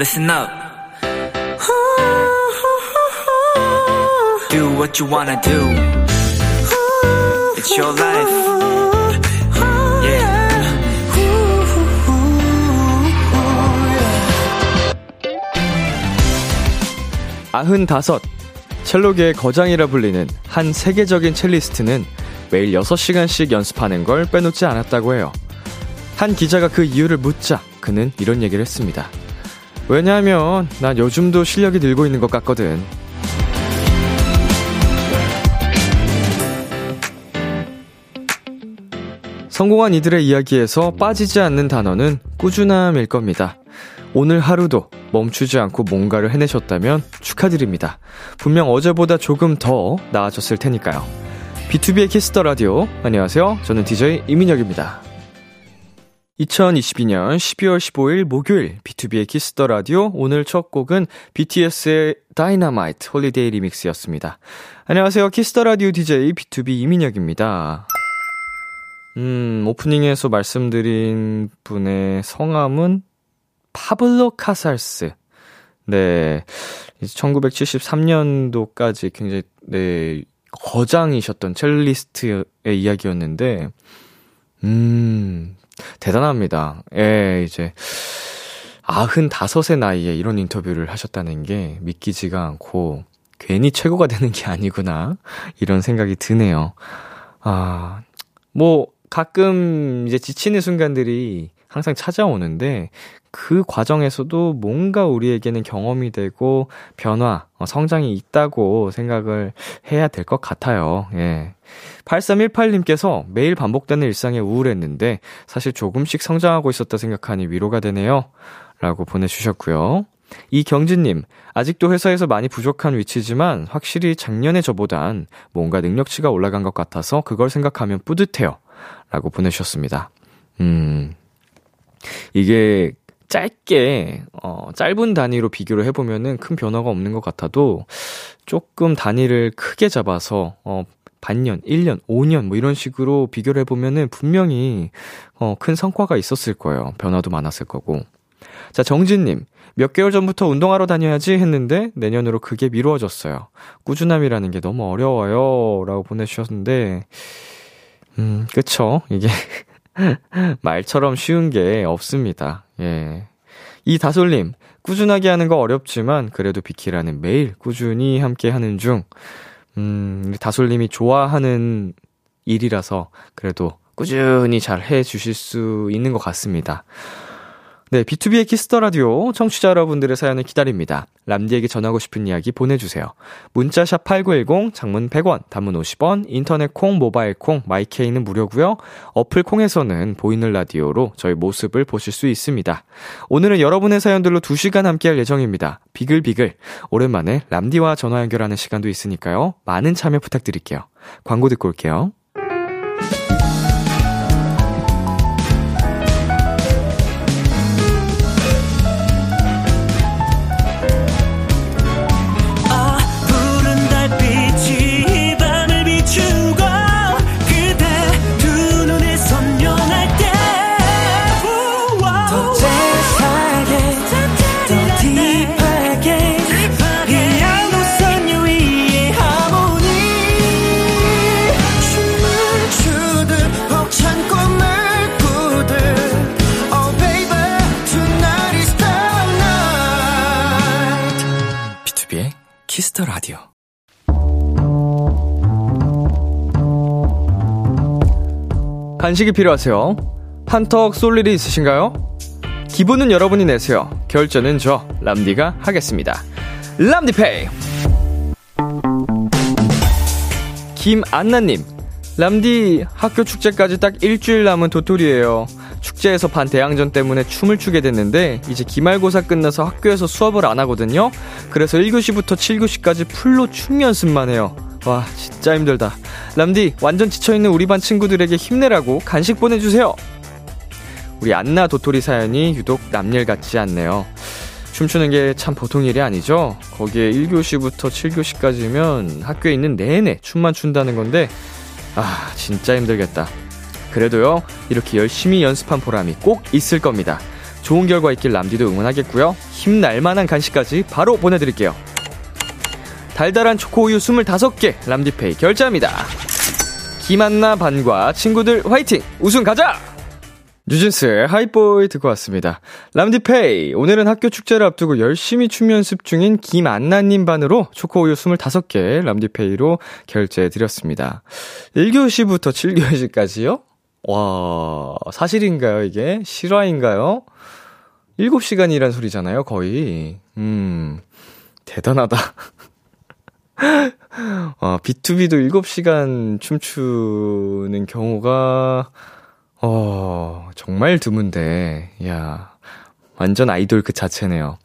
listen up. Do what you wanna do. It's your life. 아흔다섯. 첼로계의 거장이라 불리는 한 세계적인 첼리스트는 매일 6시간씩 연습하는 걸 빼놓지 않았다고 해요. 한 기자가 그 이유를 묻자 그는 이런 얘기를 했습니다. 왜냐하면 난 요즘도 실력이 늘고 있는 것 같거든. 성공한 이들의 이야기에서 빠지지 않는 단어는 꾸준함일 겁니다. 오늘 하루도 멈추지 않고 뭔가를 해내셨다면 축하드립니다. 분명 어제보다 조금 더 나아졌을 테니까요. B2B의 키스터 라디오. 안녕하세요. 저는 DJ 이민혁입니다. 2022년 12월 15일 목요일 B2B의 키스터 라디오 오늘 첫 곡은 BTS의 Dynamite Holiday Remix였습니다. 안녕하세요. 키스터 라디오 DJ B2B 이민혁입니다. 음, 오프닝에서 말씀드린 분의 성함은 파블로 카살스. 네. 1973년도까지 굉장히, 네, 거장이셨던 첼리스트의 이야기였는데, 음, 대단합니다. 예, 이제, 아흔 다섯의 나이에 이런 인터뷰를 하셨다는 게 믿기지가 않고, 괜히 최고가 되는 게 아니구나. 이런 생각이 드네요. 아, 뭐, 가끔 이제 지치는 순간들이 항상 찾아오는데 그 과정에서도 뭔가 우리에게는 경험이 되고 변화, 어, 성장이 있다고 생각을 해야 될 것 같아요. 예. 8318님께서 매일 반복되는 일상에 우울했는데 사실 조금씩 성장하고 있었다 생각하니 위로가 되네요. 라고 보내주셨고요. 이경진님, 아직도 회사에서 많이 부족한 위치지만 확실히 작년에 저보단 뭔가 능력치가 올라간 것 같아서 그걸 생각하면 뿌듯해요. 라고 보내주셨습니다. 음, 이게 짧게, 어, 짧은 단위로 비교를 해 보면은 큰 변화가 없는 것 같아도 조금 단위를 크게 잡아서, 어, 반년, 1년, 5년 뭐 이런 식으로 비교를 해 보면은 분명히, 어, 큰 성과가 있었을 거예요. 변화도 많았을 거고. 자, 정진님. 몇 개월 전부터 운동하러 다녀야지 했는데 내년으로 그게 미루어졌어요. 꾸준함이라는 게 너무 어려워요. 라고 보내주셨는데, 음, 그쵸. 이게 말처럼 쉬운 게 없습니다. 예. 이 다솔님, 꾸준하게 하는 거 어렵지만 그래도 비키라는 매일 꾸준히 함께 하는 중, 음, 다솔님이 좋아하는 일이라서 그래도 꾸준히 잘 해 주실 수 있는 것 같습니다. 네, B2B의 키스터 라디오 청취자 여러분들의 사연을 기다립니다. 람디에게 전하고 싶은 이야기 보내주세요. 문자샵 8910, 장문 100원, 단문 50원, 인터넷 콩, 모바일 콩, 마이케이는 무료고요. 어플 콩에서는 보이는 라디오로 저희 모습을 보실 수 있습니다. 오늘은 여러분의 사연들로 2시간 함께할 예정입니다. 비글비글. 오랜만에 람디와 전화 연결하는 시간도 있으니까요. 많은 참여 부탁드릴게요. 광고 듣고 올게요. Kiss the Radio. 간식이 필요하세요? 한턱 쏠 일이 있으신가요? 기분은 여러분이 내세요. 결제는 저 람디가 하겠습니다. 람디페이. 김안나님, 람디 학교 축제까지 딱 일주일 남은 도토리예요. 축제에서 반 대항전 때문에 춤을 추게 됐는데 이제 기말고사 끝나서 학교에서 수업을 안 하거든요. 그래서 1교시부터 7교시까지 풀로 춤 연습만 해요. 와 진짜 힘들다. 람디 완전 지쳐있는 우리 반 친구들에게 힘내라고 간식 보내주세요. 우리 안나 도토리 사연이 유독 남일 같지 않네요. 춤추는 게 참 보통 일이 아니죠. 거기에 1교시부터 7교시까지면 학교에 있는 내내 춤만 춘다는 건데 아 진짜 힘들겠다. 그래도요, 이렇게 열심히 연습한 보람이 꼭 있을 겁니다. 좋은 결과 있길 람디도 응원하겠고요. 힘날 만한 간식까지 바로 보내드릴게요. 달달한 초코우유 25개 람디페이 결제합니다. 김한나 반과 친구들 화이팅! 우승 가자! 뉴진스의 하이보이 듣고 왔습니다. 람디페이, 오늘은 학교 축제를 앞두고 열심히 춤 연습 중인 김안나님 반으로 초코우유 25개 람디페이로 결제해드렸습니다. 1교시부터 7교시까지요? 와, 사실인가요, 이게? 실화인가요? 7시간이란 소리잖아요, 거의. 음, 대단하다. 어, B2B도 7시간 춤추는 경우가, 어, 정말 드문데, 야 완전 아이돌 그 자체네요.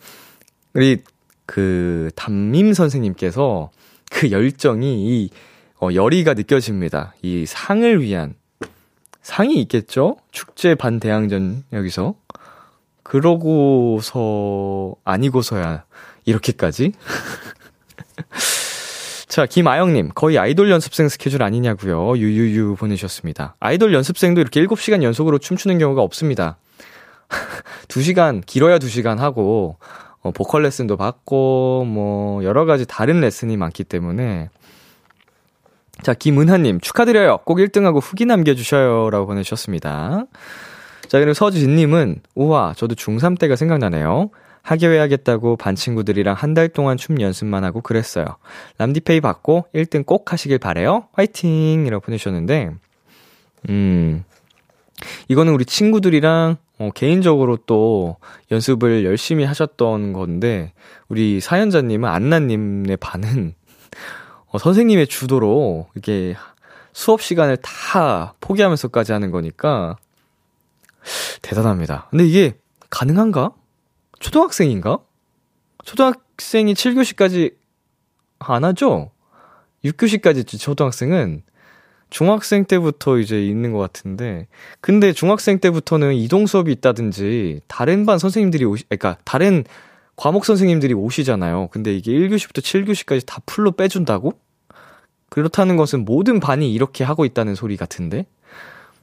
우리, 그, 담임 선생님께서 그 열정이, 이, 어, 열의가 느껴집니다. 이 상을 위한, 상이 있겠죠? 축제 반 대항전, 여기서. 그러고서, 아니고서야, 이렇게까지? 자, 김아영님, 거의 아이돌 연습생 스케줄 아니냐고요 유유유 보내셨습니다. 아이돌 연습생도 이렇게 7시간 연속으로 춤추는 경우가 없습니다. 2시간, 길어야 2시간 하고, 어, 보컬 레슨도 받고, 뭐, 여러 가지 다른 레슨이 많기 때문에. 자, 김은하님, 축하드려요. 꼭 1등하고 후기 남겨주셔요. 라고 보내주셨습니다. 자, 그리고 서지진님은, 우와, 저도 중3 때가 생각나네요. 하교해야겠다고 반 친구들이랑 한 달 동안 춤 연습만 하고 그랬어요. 람디페이 받고 1등 꼭 하시길 바래요. 화이팅! 이라고 보내셨는데, 음, 이거는 우리 친구들이랑 어, 개인적으로 또 연습을 열심히 하셨던 건데, 우리 사연자님은 안나님의 반은 어, 선생님의 주도로 이렇게 수업 시간을 다 포기하면서까지 하는 거니까 대단합니다. 근데 이게 가능한가? 초등학생인가? 초등학생이 7교시까지 안 하죠? 6교시까지 초등학생은 중학생 때부터 이제 있는 것 같은데, 근데 중학생 때부터는 이동 수업이 있다든지, 다른 반 선생님들이 오시, 그러니까 다른 과목 선생님들이 오시잖아요. 근데 이게 1교시부터 7교시까지 다 full로 빼준다고? 그렇다는 것은 모든 반이 이렇게 하고 있다는 소리 같은데?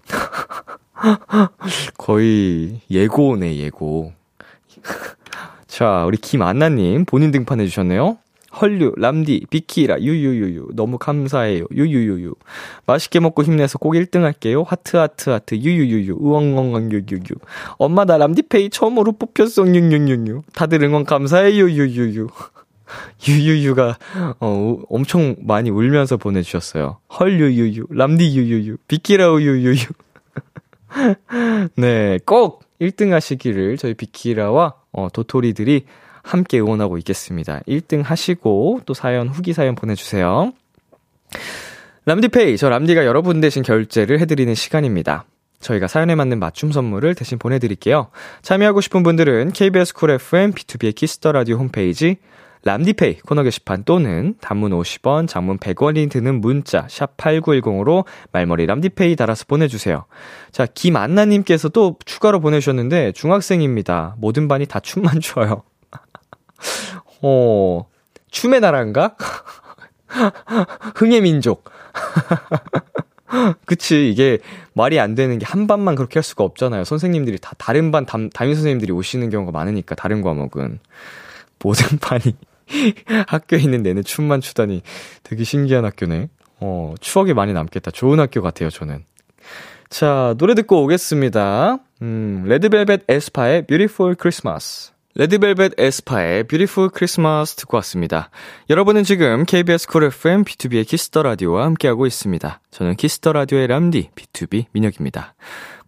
거의 예고네, 예고. 자, 우리 김안나님 본인 등판해 주셨네요. 헐류, 람디, 비키라, 유유유유. 너무 감사해요. 유유유유. 맛있게 먹고 힘내서 꼭 1등 할게요. 하트, 하트, 하트. 유유유유. 우엉엉엉, 유유유. 엄마, 나 람디페이 처음으로 뽑혔어. 유유유유. 다들 응원 감사해요. 유유유. 유유유가, 어, 엄청 많이 울면서 보내주셨어요. 헐 유유유. 람디 유유유. 비키라 우 유유유. 네, 꼭 1등 하시기를 저희 비키라와 어, 도토리들이 함께 응원하고 있겠습니다. 1등 하시고 또 사연, 후기 사연 보내주세요. 람디페이, 저 람디가 여러분 대신 결제를 해드리는 시간입니다. 저희가 사연에 맞는 맞춤 선물을 대신 보내드릴게요. 참여하고 싶은 분들은 KBS 쿨 FM B2B의 키스터 라디오 홈페이지 람디페이 코너 게시판 또는 단문 50원, 장문 100원이 드는 문자 샵 8910으로 말머리 람디페이 달아서 보내주세요. 자, 김안나님께서 또 추가로 보내주셨는데 중학생입니다. 모든 반이 다 춤만 춰요. 어, 춤의 나라인가? 흥의 민족. 그치, 이게 말이 안 되는 게 한 반만 그렇게 할 수가 없잖아요. 선생님들이 다 다른 반 담, 담임 선생님들이 오시는 경우가 많으니까, 다른 과목은. 모든 반이 학교에 있는 내내 춤만 추다니 되게 신기한 학교네. 어, 추억이 많이 남겠다. 좋은 학교 같아요, 저는. 자, 노래 듣고 오겠습니다. 음, 레드벨벳 에스파의 Beautiful Christmas. 레드벨벳 에스파의 Beautiful Christmas 듣고 왔습니다. 여러분은 지금 KBS 쿨 FM B2B의 키스터 라디오와 함께하고 있습니다. 저는 키스터 라디오의 람디 B2B 민혁입니다.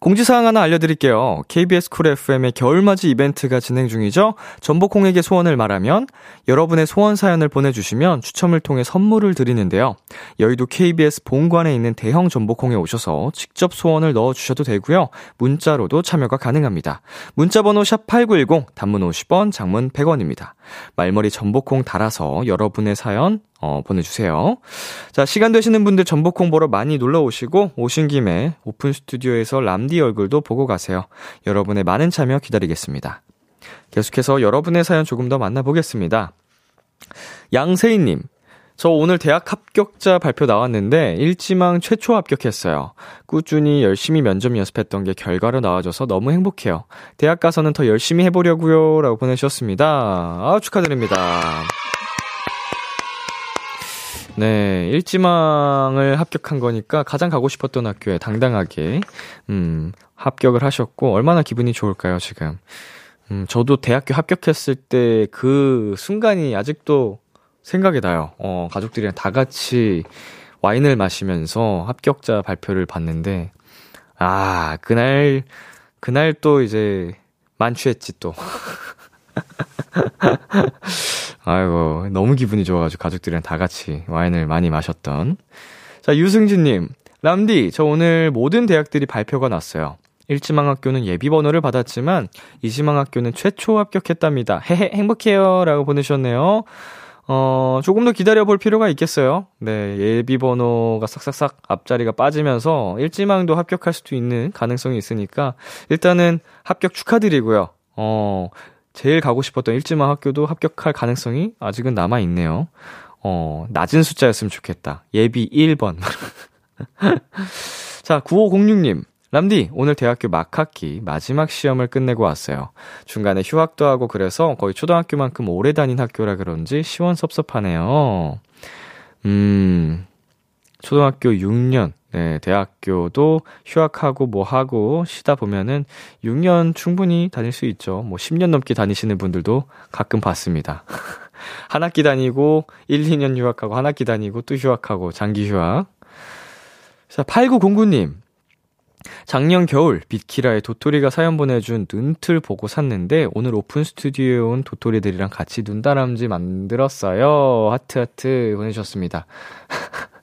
공지사항 하나 알려드릴게요. KBS Cool FM의 겨울맞이 이벤트가 진행 중이죠. 점보콩에게 소원을 말하면 여러분의 소원 사연을 보내주시면 추첨을 통해 선물을 드리는데요. 여의도 KBS 본관에 있는 대형 점보콩에 오셔서 직접 소원을 넣어주셔도 되고요. 문자로도 참여가 가능합니다. 문자번호 샵8910 단문 50원 장문 100원입니다. 말머리 전복콩 달아서 여러분의 사연 어, 보내주세요. 자, 시간 되시는 분들 전복콩 보러 많이 놀러 오시고, 오신 김에 오픈 스튜디오에서 람디 얼굴도 보고 가세요. 여러분의 많은 참여 기다리겠습니다. 계속해서 여러분의 사연 조금 더 만나보겠습니다. 양세희님, 저 오늘 대학 합격자 발표 나왔는데 일지망 최초 합격했어요. 꾸준히 열심히 면접 연습했던 게 결과로 나와줘서 너무 행복해요. 대학 가서는 더 열심히 해보려고요. 라고 보내주셨습니다. 아, 축하드립니다. 네, 일지망을 합격한 거니까 가장 가고 싶었던 학교에 당당하게, 음, 합격을 하셨고, 얼마나 기분이 좋을까요, 지금. 음, 저도 대학교 합격했을 때 그 순간이 아직도 생각이 나요. 어, 가족들이랑 다 같이 와인을 마시면서 합격자 발표를 봤는데, 아, 그날, 그날 또 이제 만취했지 또. 아이고, 너무 기분이 좋아가지고 가족들이랑 다 같이 와인을 많이 마셨던. 자, 유승진님. 람디, 저 오늘 모든 대학들이 발표가 났어요. 일지망학교는 예비 번호를 받았지만, 이지망학교는 최초 합격했답니다. 헤헤, 행복해요. 라고 보내주셨네요. 어, 조금 더 기다려 볼 필요가 있겠어요. 네, 예비 번호가 싹싹싹 앞자리가 빠지면서 일지망도 합격할 수도 있는 가능성이 있으니까, 일단은 합격 축하드리고요. 어, 제일 가고 싶었던 일지망 학교도 합격할 가능성이 아직은 남아 있네요. 어, 낮은 숫자였으면 좋겠다. 예비 1번. 자, 9506님. 람디, 오늘 대학교 막학기 마지막 시험을 끝내고 왔어요. 중간에 휴학도 하고 그래서 거의 초등학교만큼 오래 다닌 학교라 그런지 시원섭섭하네요. 음, 초등학교 6년, 네, 대학교도 휴학하고 뭐 하고 쉬다 보면은 6년 충분히 다닐 수 있죠. 뭐 10년 넘게 다니시는 분들도 가끔 봤습니다. 한 학기 다니고 1, 2년 휴학하고 한 학기 다니고 또 휴학하고 장기 휴학. 자, 8909님. 작년 겨울 비키라의 도토리가 사연 보내준 눈틀 보고 샀는데 오늘 오픈 스튜디오에 온 도토리들이랑 같이 눈다람쥐 만들었어요. 하트 하트 보내주셨습니다.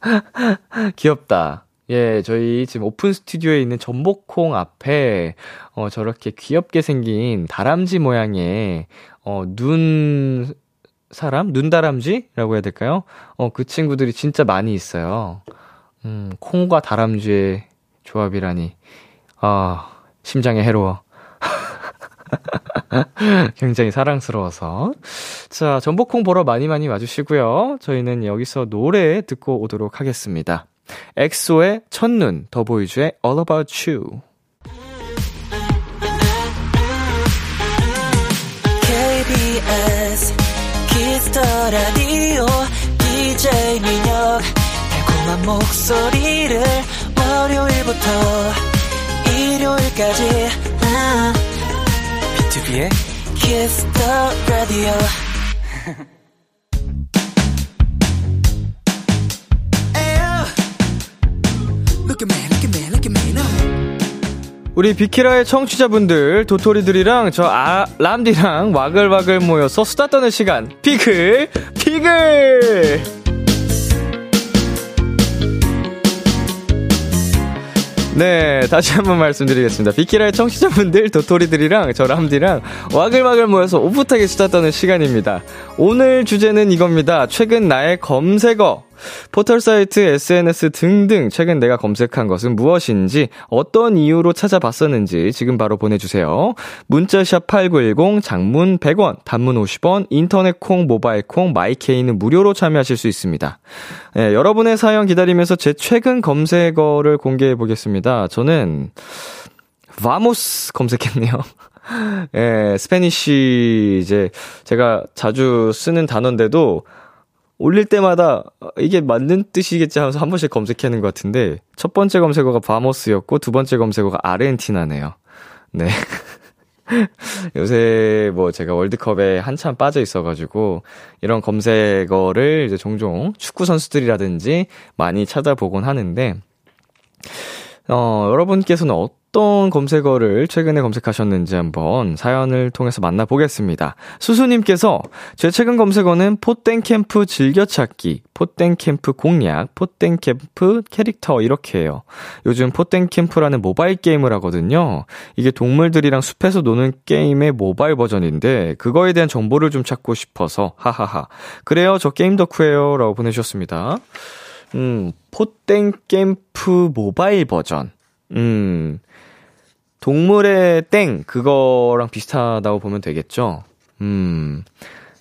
귀엽다. 예, 저희 지금 오픈 스튜디오에 있는 점보콩 앞에, 어, 저렇게 귀엽게 생긴 다람쥐 모양의, 어, 눈, 사람? 눈다람쥐라고 해야 될까요? 어, 그 친구들이 진짜 많이 있어요. 음, 콩과 다람쥐의 조합이라니. 아, 심장에 해로워. 굉장히 사랑스러워서. 자, 전복콩 보러 많이 많이 와주시고요. 저희는 여기서 노래 듣고 오도록 하겠습니다. 엑소의 첫눈, 더보이즈의 All About You. KBS Kiss the Radio DJ 민혁 달콤한 목소리를 월요일부터 일요일까지. B2B의 키스터 라디오 우리 비키라의 청취자분들, 도토리들이랑 저 아, 람디랑 와글와글 모여서 수다 떠는 시간. 피글, 피글! 네, 다시 한번 말씀드리겠습니다. 비키라의 청취자분들, 도토리들이랑 저 람디랑 와글와글 모여서 오붓하게 수다 떠는 시간입니다. 오늘 주제는 이겁니다. 최근 나의 검색어. 포털 사이트, SNS 등등 최근 내가 검색한 것은 무엇인지, 어떤 이유로 찾아봤었는지 지금 바로 보내주세요. 문자샵 8910, 장문 100원, 단문 50원, 인터넷 콩, 모바일 콩, My K는 무료로 참여하실 수 있습니다. 네, 여러분의 사연 기다리면서 제 최근 검색어를 공개해 보겠습니다. 저는, vamos 검색했네요. 예, Spanish, 이제, 제가 자주 쓰는 단어인데도, 올릴 때마다 어, 이게 맞는 뜻이겠지 하면서 한 번씩 검색하는 것 같은데 첫 번째 검색어가 vamos였고 두 번째 검색어가 아르헨티나네요. 네. 요새 뭐 제가 월드컵에 한참 빠져 있어가지고 이런 검색어를 이제 종종 축구 선수들이라든지 많이 찾아보곤 하는데 어, 여러분께서는 어떤 검색어를 최근에 검색하셨는지 한번 사연을 통해서 만나보겠습니다. 수수님께서 제 최근 검색어는 포땡캠프 즐겨찾기, 포땡캠프 공략, 포땡캠프 캐릭터 이렇게 해요. 요즘 포땡캠프라는 모바일 게임을 하거든요. 이게 동물들이랑 숲에서 노는 게임의 모바일 버전인데 그거에 대한 정보를 좀 찾고 싶어서 하하하. 그래요, 저 게임 덕후예요. 라고 보내주셨습니다. 음, 포땡 캠프 모바일 버전. 음, 동물의 땡, 그거랑 비슷하다고 보면 되겠죠? 음,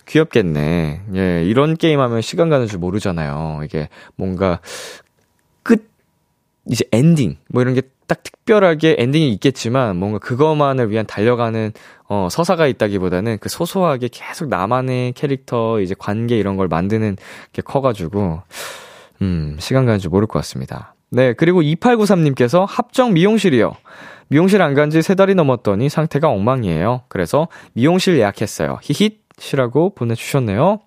귀엽겠네. 예, 이런 게임 하면 시간 가는 줄 모르잖아요. 이게 뭔가 끝, 이제 엔딩, 뭐 이런 게 딱 특별하게 엔딩이 있겠지만 뭔가 그것만을 위한 달려가는 어, 서사가 있다기보다는 그 소소하게 계속 나만의 캐릭터, 이제 관계 이런 걸 만드는 게 커가지고, 음, 시간 가는 줄 모를 것 같습니다. 네, 그리고 2893님께서 합정 미용실이요. 미용실 안 간 지 세 달이 넘었더니 상태가 엉망이에요. 그래서 미용실 예약했어요. 히힛이라고 보내주셨네요.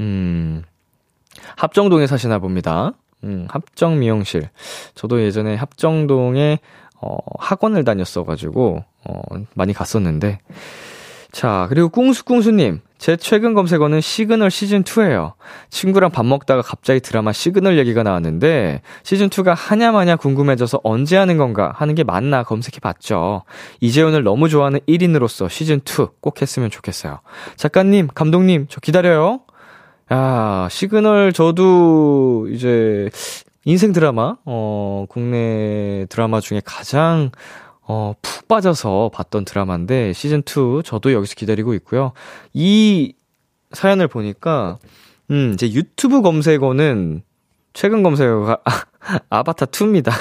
음, 합정동에 사시나 봅니다. 음, 합정 미용실. 저도 예전에 합정동에, 어, 학원을 다녔어가지고, 어, 많이 갔었는데. 자, 그리고 꿍수꿍수님. 제 최근 검색어는 시그널 시즌2예요. 친구랑 밥 먹다가 갑자기 드라마 시그널 얘기가 나왔는데, 시즌2가 하냐마냐 궁금해져서 언제 하는 건가 하는 게 맞나 검색해 봤죠. 이제훈을 너무 좋아하는 1인으로서 시즌2 꼭 했으면 좋겠어요. 작가님, 감독님, 저 기다려요. 야, 시그널 저도 이제 인생 드라마, 어, 국내 드라마 중에 가장 어, 푹 빠져서 봤던 드라마인데, 시즌2 저도 여기서 기다리고 있고요. 이 사연을 보니까, 음, 제 유튜브 검색어는, 최근 검색어가, 아, 바타2입니다.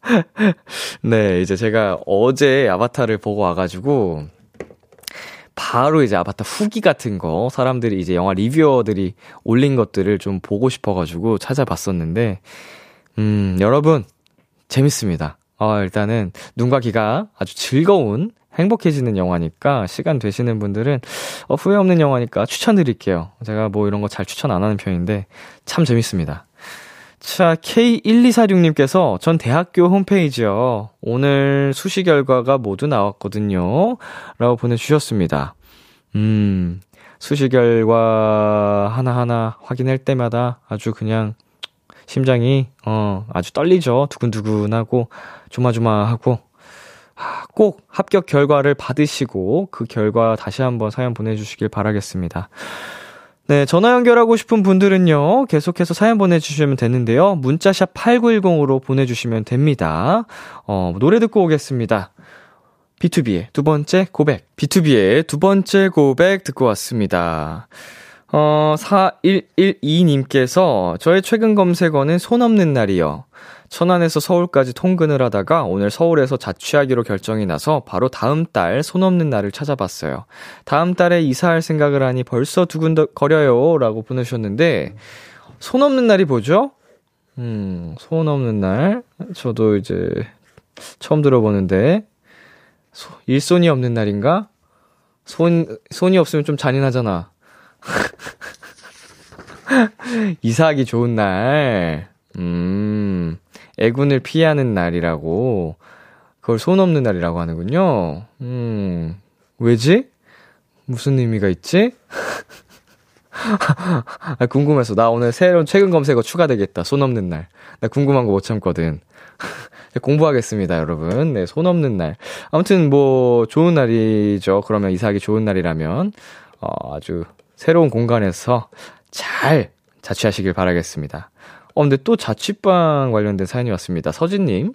네, 이제 제가 어제 아바타를 보고 와가지고, 바로 이제 아바타 후기 같은 거, 사람들이 이제 영화 리뷰어들이 올린 것들을 좀 보고 싶어가지고 찾아봤었는데, 음, 여러분, 재밌습니다. 어, 일단은 눈과 귀가 아주 즐거운 행복해지는 영화니까 시간 되시는 분들은 어, 후회 없는 영화니까 추천드릴게요. 제가 뭐 이런 거 잘 추천 안 하는 편인데 참 재밌습니다. 자, K1246님께서 전 대학교 홈페이지요. 오늘 수시 결과가 모두 나왔거든요. 라고 보내주셨습니다. 음, 수시 결과 하나하나 확인할 때마다 아주 그냥 심장이, 어, 아주 떨리죠. 두근두근하고, 조마조마하고, 꼭 합격 결과를 받으시고, 그 결과 다시 한번 사연 보내주시길 바라겠습니다. 네, 전화 연결하고 싶은 분들은요, 계속해서 사연 보내주시면 되는데요. 문자샵 8910으로 보내주시면 됩니다. 어, 노래 듣고 오겠습니다. B2B의 두 번째 고백. B2B의 두 번째 고백 듣고 왔습니다. 어, 4112님께서 저의 최근 검색어는 손 없는 날이요. 천안에서 서울까지 통근을 하다가 오늘 서울에서 자취하기로 결정이 나서 바로 다음 달 손 없는 날을 찾아봤어요. 다음 달에 이사할 생각을 하니 벌써 두근거려요. 라고 보내주셨는데, 손 없는 날이 뭐죠? 음, 손 없는 날. 저도 이제 처음 들어보는데, 소, 일손이 없는 날인가? 손, 손이 없으면 좀 잔인하잖아. 이사하기 좋은 날. 음, 애군을 피하는 날이라고. 그걸 손 없는 날이라고 하는군요. 음, 왜지? 무슨 의미가 있지? 아, 궁금해서. 나 오늘 새로운 최근 검색어 추가되겠다. 손 없는 날. 나 궁금한 거 못 참거든. 공부하겠습니다, 여러분. 네, 손 없는 날. 아무튼 뭐, 좋은 날이죠. 그러면 이사하기 좋은 날이라면, 어, 아주 새로운 공간에서 잘 자취하시길 바라겠습니다. 어, 근데 또 자취방 관련된 사연이 왔습니다. 서진님.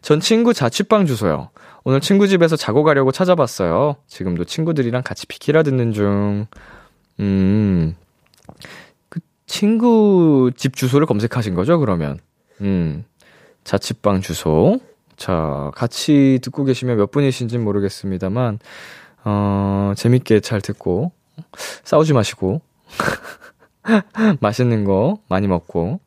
전 친구 자취방 주소요. 오늘 친구 집에서 자고 가려고 찾아봤어요. 지금도 친구들이랑 같이 비키라 듣는 중. 음. 그 친구 집 주소를 검색하신 거죠, 그러면? 음. 자취방 주소. 자, 같이 듣고 계시면 몇 분이신지는 모르겠습니다만, 어, 재밌게 잘 듣고, 싸우지 마시고, 맛있는 거 많이 먹고.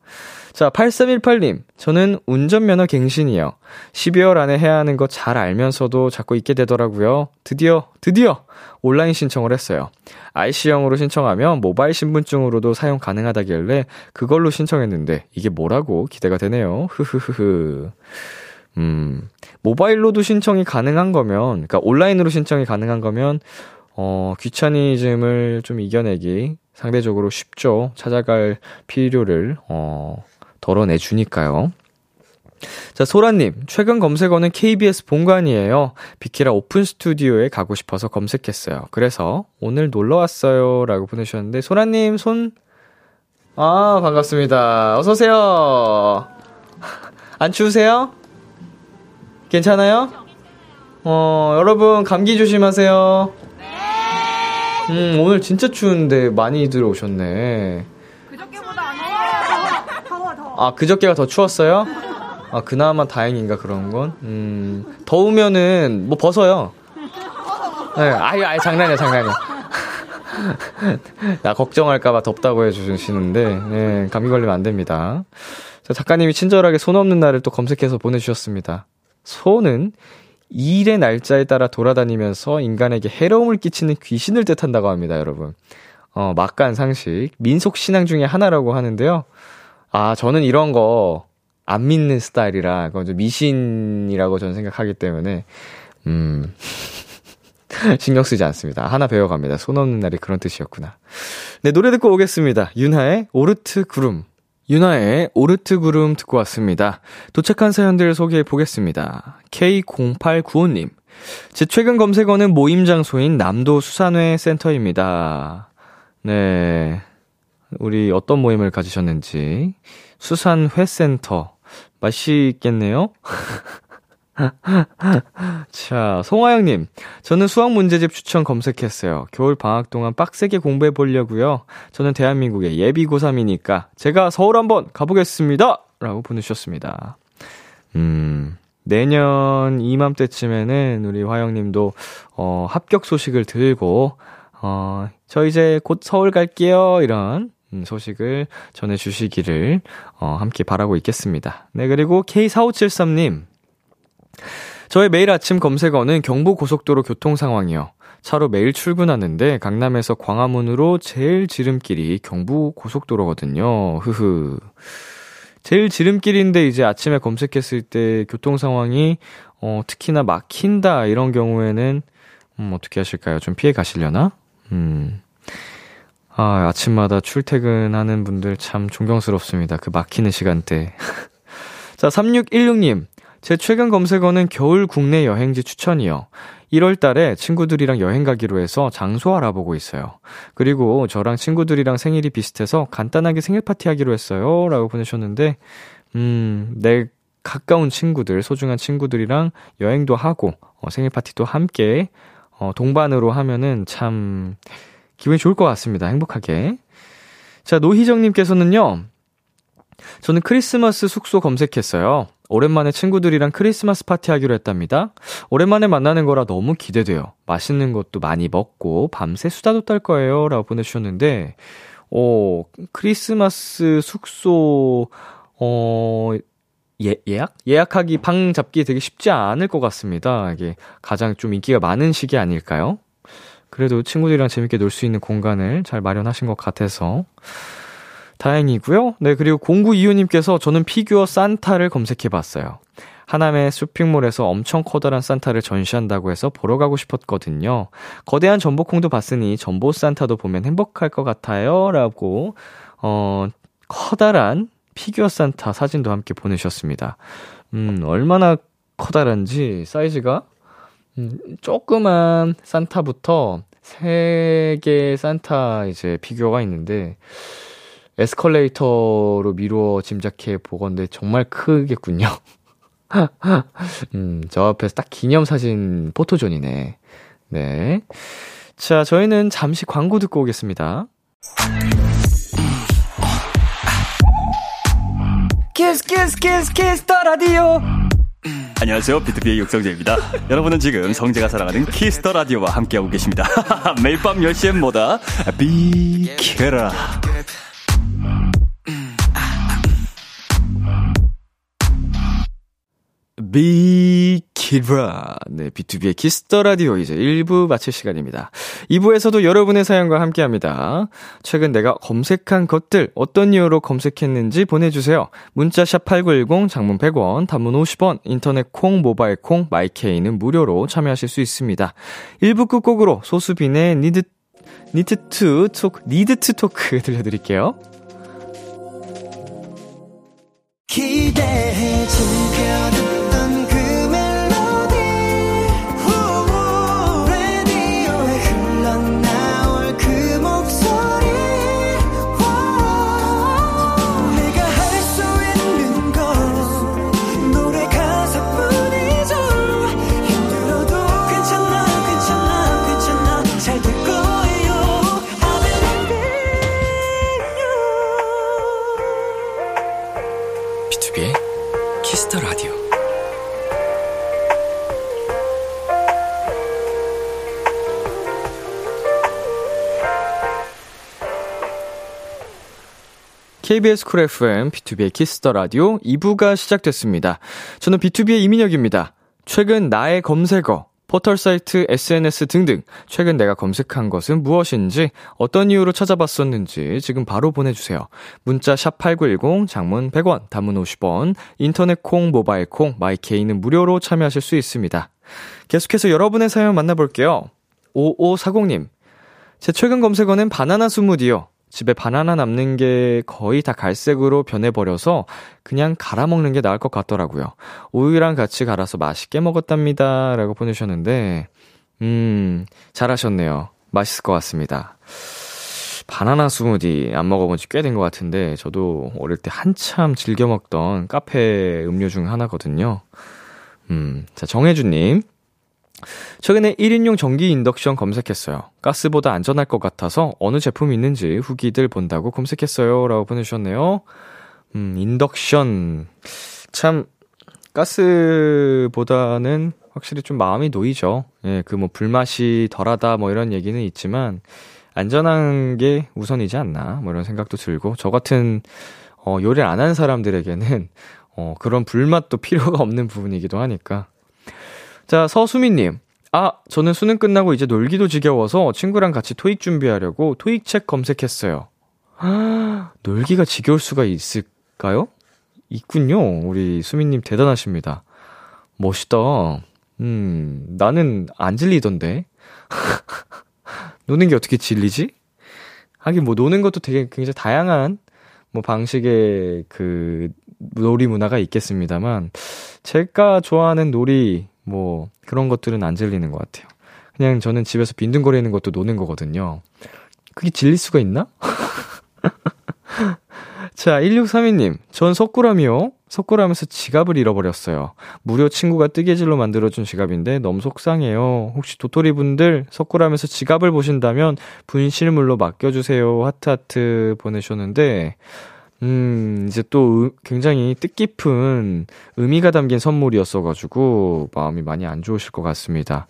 자, 8318님. 저는 운전면허 갱신이요. 12월 안에 해야 하는 거 잘 알면서도 자꾸 잊게 되더라고요. 드디어, 드디어 온라인 신청을 했어요. IC형으로 신청하면 모바일 신분증으로도 사용 가능하다길래 그걸로 신청했는데 이게 뭐라고 기대가 되네요. 흐흐흐흐. 음, 모바일로도 신청이 가능한 거면, 그러니까 온라인으로 신청이 가능한 거면 어, 귀차니즘을 좀 이겨내기 상대적으로 쉽죠. 찾아갈 필요를, 어, 덜어내주니까요. 자, 소라님, 최근 검색어는 KBS 본관이에요. 비키라 오픈 스튜디오에 가고 싶어서 검색했어요. 그래서 오늘 놀러 왔어요. 라고 보내주셨는데, 소라님, 손, 아, 반갑습니다. 어서오세요. 안 추우세요? 괜찮아요? 어, 여러분, 감기 조심하세요. 음, 오늘 진짜 추운데 많이들 오셨네. 그저께보다 안 더워. 더워, 더워. 아, 그저께가 더 추웠어요? 아, 그나마 다행인가, 그런 건? 음, 더우면은, 뭐, 벗어요. 네, 아유, 아유, 장난이야, 장난이야. 나 걱정할까봐 덥다고 해주시는데, 네, 감기 걸리면 안 됩니다. 자, 작가님이 친절하게 손 없는 날을 또 검색해서 보내주셨습니다. 소는 일의 날짜에 따라 돌아다니면서 인간에게 해로움을 끼치는 귀신을 뜻한다고 합니다, 여러분. 어, 막간 상식, 민속 신앙 중에 하나라고 하는데요. 아, 저는 이런 거 안 믿는 스타일이라, 그건 좀 미신이라고 저는 생각하기 때문에, 음, 신경 쓰지 않습니다. 하나 배워갑니다. 손 없는 날이 그런 뜻이었구나. 네, 노래 듣고 오겠습니다. 윤하의 오르트 구름. 윤하의 오르트 구름 듣고 왔습니다. 도착한 사연들 소개해 보겠습니다. K0895님. 제 최근 검색어는 모임 장소인 남도 수산회 센터입니다. 네. 우리 어떤 모임을 가지셨는지. 수산회 센터. 맛있겠네요? 자, 송하영님. 저는 수학 문제집 추천 검색했어요. 겨울 방학 동안 빡세게 공부해 보려고요. 저는 대한민국의 예비 고3이니까 제가 서울 한번 가보겠습니다! 라고 보내주셨습니다. 음, 내년 이맘때쯤에는 우리 화영님도, 어, 합격 소식을 들고, 어, 저 이제 곧 서울 갈게요. 이런 음, 소식을 전해주시기를, 어, 함께 바라고 있겠습니다. 네, 그리고 K4573님. 저의 매일 아침 검색어는 경부고속도로 교통 상황이요. 차로 매일 출근하는데 강남에서 광화문으로 제일 지름길이 경부고속도로거든요. 흐흐. 제일 지름길인데 이제 아침에 검색했을 때 교통 상황이 어 특히나 막힌다 이런 경우에는 음 어떻게 하실까요? 좀 피해 가시려나? 음. 아, 아침마다 출퇴근하는 분들 참 존경스럽습니다. 그 막히는 시간대. 자, 3616님. 제 최근 검색어는 겨울 국내 여행지 추천이요. 1월 달에 친구들이랑 여행 가기로 해서 장소 알아보고 있어요. 그리고 저랑 친구들이랑 생일이 비슷해서 간단하게 생일 파티 하기로 했어요. 라고 보내셨는데, 음, 내 가까운 친구들, 소중한 친구들이랑 여행도 하고, 어, 생일 파티도 함께, 어, 동반으로 하면은 참, 기분이 좋을 것 같습니다. 행복하게. 자, 노희정님께서는요, 저는 크리스마스 숙소 검색했어요. 오랜만에 친구들이랑 크리스마스 파티 하기로 했답니다. 오랜만에 만나는 거라 너무 기대돼요. 맛있는 것도 많이 먹고 밤새 수다도 떨 거예요. 라고 보내주셨는데, 어, 크리스마스 숙소, 어, 예, 예약? 예약하기, 방 잡기 되게 쉽지 않을 것 같습니다. 이게 가장 좀 인기가 많은 시기 아닐까요? 그래도 친구들이랑 재밌게 놀 수 있는 공간을 잘 마련하신 것 같아서. 다행이고요. 네, 그리고 0925님께서 저는 피규어 산타를 검색해 봤어요. 하남의 쇼핑몰에서 엄청 커다란 산타를 전시한다고 해서 보러 가고 싶었거든요. 거대한 점보콩도 봤으니 점보 산타도 보면 행복할 것 같아요. 라고, 어, 커다란 피규어 산타 사진도 함께 보내셨습니다. 음, 얼마나 커다란지 사이즈가, 음, 조그만 산타부터 세 개의 산타 이제 피규어가 있는데, 에스컬레이터로 미루어 짐작해 보건데 정말 크겠군요. 음, 저 앞에서 딱 기념사진 포토존이네. 네. 자, 저희는 잠시 광고 듣고 오겠습니다. Kiss Kiss Kiss Kiss the Radio 안녕하세요. BTOB의 육성재입니다. 여러분은 지금 성재가 사랑하는 Kiss the Radio와 함께하고 계십니다. 매일 밤 10시엔 뭐다? 비키라. 비키라. 네, B2B의 키스터 라디오 이제 1부 마칠 시간입니다. 2부에서도 여러분의 사연과 함께 합니다. 최근 내가 검색한 것들, 어떤 이유로 검색했는지 보내주세요. 문자 샵 8910, 장문 100원, 단문 50원, 인터넷 콩, 모바일 콩, 마이케이는 무료로 참여하실 수 있습니다. 1부 끝곡으로 소수빈의 Need, Need to Talk, Need to Talk 들려드릴게요. 기대해 즐겨 KBS 쿨 FM, B2B의 키스터 라디오 2부가 시작됐습니다. 저는 BTOB의 이민혁입니다. 최근 나의 검색어, 포털 사이트, SNS 등등 최근 내가 검색한 것은 무엇인지 어떤 이유로 찾아봤었는지 지금 바로 보내주세요. 문자 샵8910 장문 100원 단문 50원 인터넷 콩 모바일 콩 마이케이는 무료로 참여하실 수 있습니다. 계속해서 여러분의 사연 만나볼게요. 5540님 제 최근 검색어는 바나나 스무디요. 집에 바나나 남는 게 거의 다 갈색으로 변해버려서 그냥 갈아 먹는 게 나을 것 같더라고요. 우유랑 같이 갈아서 맛있게 먹었답니다. 라고 보내주셨는데, 음, 잘하셨네요. 맛있을 것 같습니다. 바나나 스무디 안 먹어본 지 꽤 된 것 같은데, 저도 어릴 때 한참 즐겨 먹던 카페 음료 중 하나거든요. 음, 자, 정혜주님. 최근에 1인용 전기 인덕션 검색했어요. 가스보다 안전할 것 같아서 어느 제품이 있는지 후기들 본다고 검색했어요. 라고 보내주셨네요. 음, 인덕션. 참, 가스보다는 확실히 좀 마음이 놓이죠. 예, 그 뭐 불맛이 덜하다 뭐 이런 얘기는 있지만, 안전한 게 우선이지 않나, 뭐 이런 생각도 들고, 저 같은, 어, 요리를 안 하는 사람들에게는, 어, 그런 불맛도 필요가 없는 부분이기도 하니까, 자, 서수민님. 아, 저는 수능 끝나고 이제 놀기도 지겨워서 친구랑 같이 토익 준비하려고 토익 책 검색했어요. 아, 놀기가 지겨울 수가 있을까요? 있군요. 우리 수민님 대단하십니다. 멋있다. 음, 나는 안 질리던데. 노는 게 어떻게 질리지? 하긴 뭐 노는 것도 되게 굉장히 다양한 뭐 방식의 그 놀이 문화가 있겠습니다만 제가 좋아하는 놀이 뭐 그런 것들은 안 질리는 것 같아요. 그냥 저는 집에서 빈둥거리는 것도 노는 거거든요. 그게 질릴 수가 있나? 자, 1632님. 전 석굴암이요. 석굴암에서 지갑을 잃어버렸어요. 무료 친구가 뜨개질로 만들어준 지갑인데 너무 속상해요. 혹시 도토리 분들 석굴암에서 지갑을 보신다면 분실물로 맡겨주세요. 하트하트 보내셨는데, 음, 이제 또 굉장히 뜻깊은 의미가 담긴 선물이었어가지고 마음이 많이 안 좋으실 것 같습니다.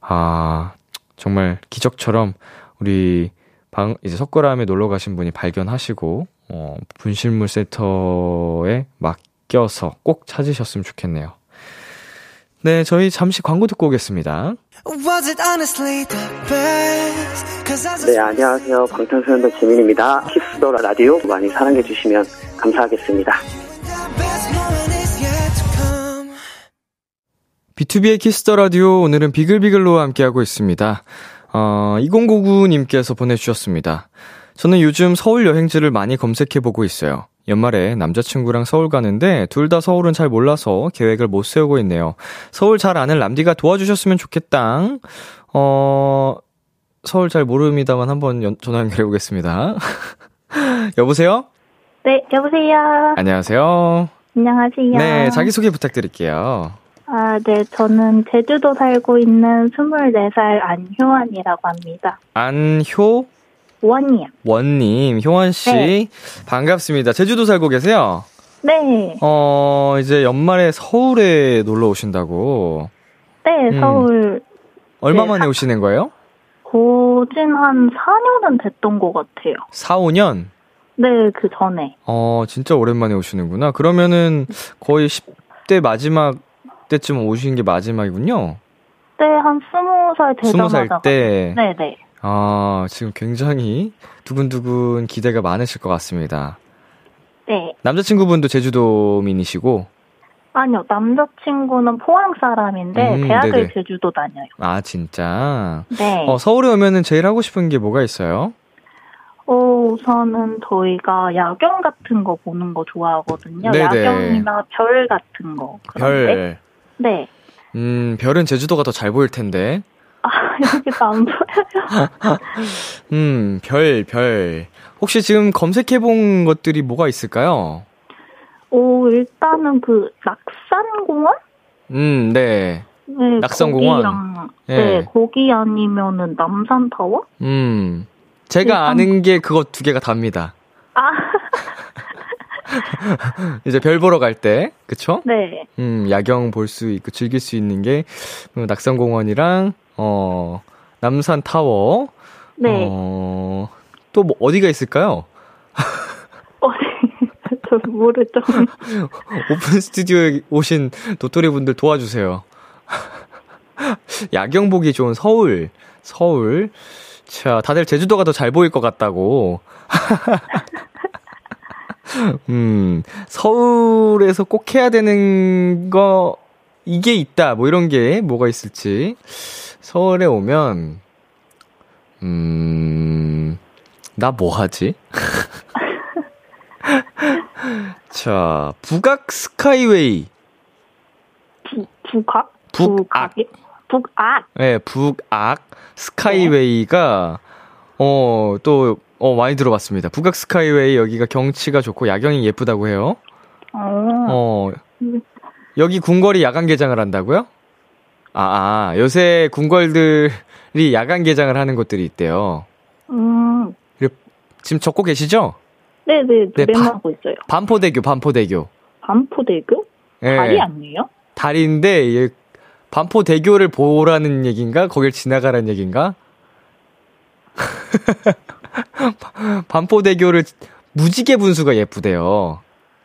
아, 정말 기적처럼 우리 방, 이제 석굴암에 놀러 가신 분이 발견하시고, 어, 분실물 센터에 맡겨서 꼭 찾으셨으면 좋겠네요. 네, 저희 잠시 광고 듣고 오겠습니다. 네, 안녕하세요. 방탄소년단 지민입니다. Kiss the Radio 많이 사랑해 주시면 감사하겠습니다. B2B의 키스터 라디오 오늘은 비글비글로 함께하고 있습니다. 어, 2099님께서 보내주셨습니다. 저는 요즘 서울 여행지를 많이 검색해보고 있어요. 연말에 남자친구랑 서울 가는데 둘 다 서울은 잘 몰라서 계획을 못 세우고 있네요. 서울 잘 아는 람디가 도와주셨으면 좋겠다. 어, 서울 잘 모릅니다만 한번 연, 전화 연결해 보겠습니다. 여보세요? 네, 여보세요. 안녕하세요. 안녕하세요. 네, 자기소개 부탁드릴게요. 아, 네, 저는 제주도 살고 있는 24살 안효원이라고 합니다. 안효? 원이요. 원님, 효원 씨. 네. 반갑습니다. 제주도 살고 계세요? 네, 어, 이제 연말에 서울에 놀러 오신다고. 네, 음. 서울 얼마 네, 만에 사- 오시는 거예요? 고진 한 4년은 됐던 것 같아요. 4, 5년? 네, 그 전에. 어, 진짜 오랜만에 오시는구나. 그러면은 거의 10대 마지막 때쯤 오신 게 마지막이군요. 네, 한 20살 되자마자. 20살 때. 네, 네. 아, 지금 굉장히 두근두근 기대가 많으실 것 같습니다. 네. 남자친구분도 제주도민이시고, 아니요, 남자친구는 포항 사람인데 음, 대학을 네네. 제주도 다녀요. 아, 진짜. 네. 어, 서울에 오면은 제일 하고 싶은 게 뭐가 있어요? 어, 우선은 저희가 야경 같은 거 보는 거 좋아하거든요. 네네. 야경이나 별 같은 거. 그런데. 별. 네. 음, 별은 제주도가 더 잘 보일 텐데. 아, 여기서 안 보여요. 음, 별, 별. 혹시 지금 검색해본 것들이 뭐가 있을까요? 오, 일단은 그, 낙산공원? 음, 네. 네, 낙산공원. 거기랑, 네. 네. 거기 아니면은 남산타워? 음. 제가 일단- 아는 게 그거 두 개가 답니다. 아, 이제 별 보러 갈 때, 그쵸? 네. 음, 야경 볼 수 있고 즐길 수 있는 게, 음, 낙산공원이랑, 어, 남산 타워. 네. 어, 또 뭐, 어디가 있을까요? 어디, 저 모르죠. 오픈 스튜디오에 오신 도토리 분들 도와주세요. 야경 보기 좋은 서울, 서울. 자, 다들 제주도가 더 잘 보일 것 같다고. 음, 서울에서 꼭 해야 되는 거, 이게 있다. 뭐 이런 게 뭐가 있을지. 서울에 오면, 음, 나 뭐 하지? 자, 북악 스카이웨이. 부, 북악? 북악. 북악. 네, 북악 스카이웨이가, 어, 또, 어, 많이 들어봤습니다. 북악 스카이웨이 여기가 경치가 좋고 야경이 예쁘다고 해요. 어. 어, 여기 궁궐이 야간 개장을 한다고요? 아, 아, 요새 궁궐들이 야간 개장을 하는 곳들이 있대요. 음. 지금 적고 계시죠? 네네, 네, 메모하고 있어요. 반포대교, 반포대교. 반포대교? 예. 다리 아니에요? 다리인데, 예, 반포대교를 보라는 얘기인가? 거길 지나가라는 얘기인가? 반포대교를 무지개 분수가 예쁘대요.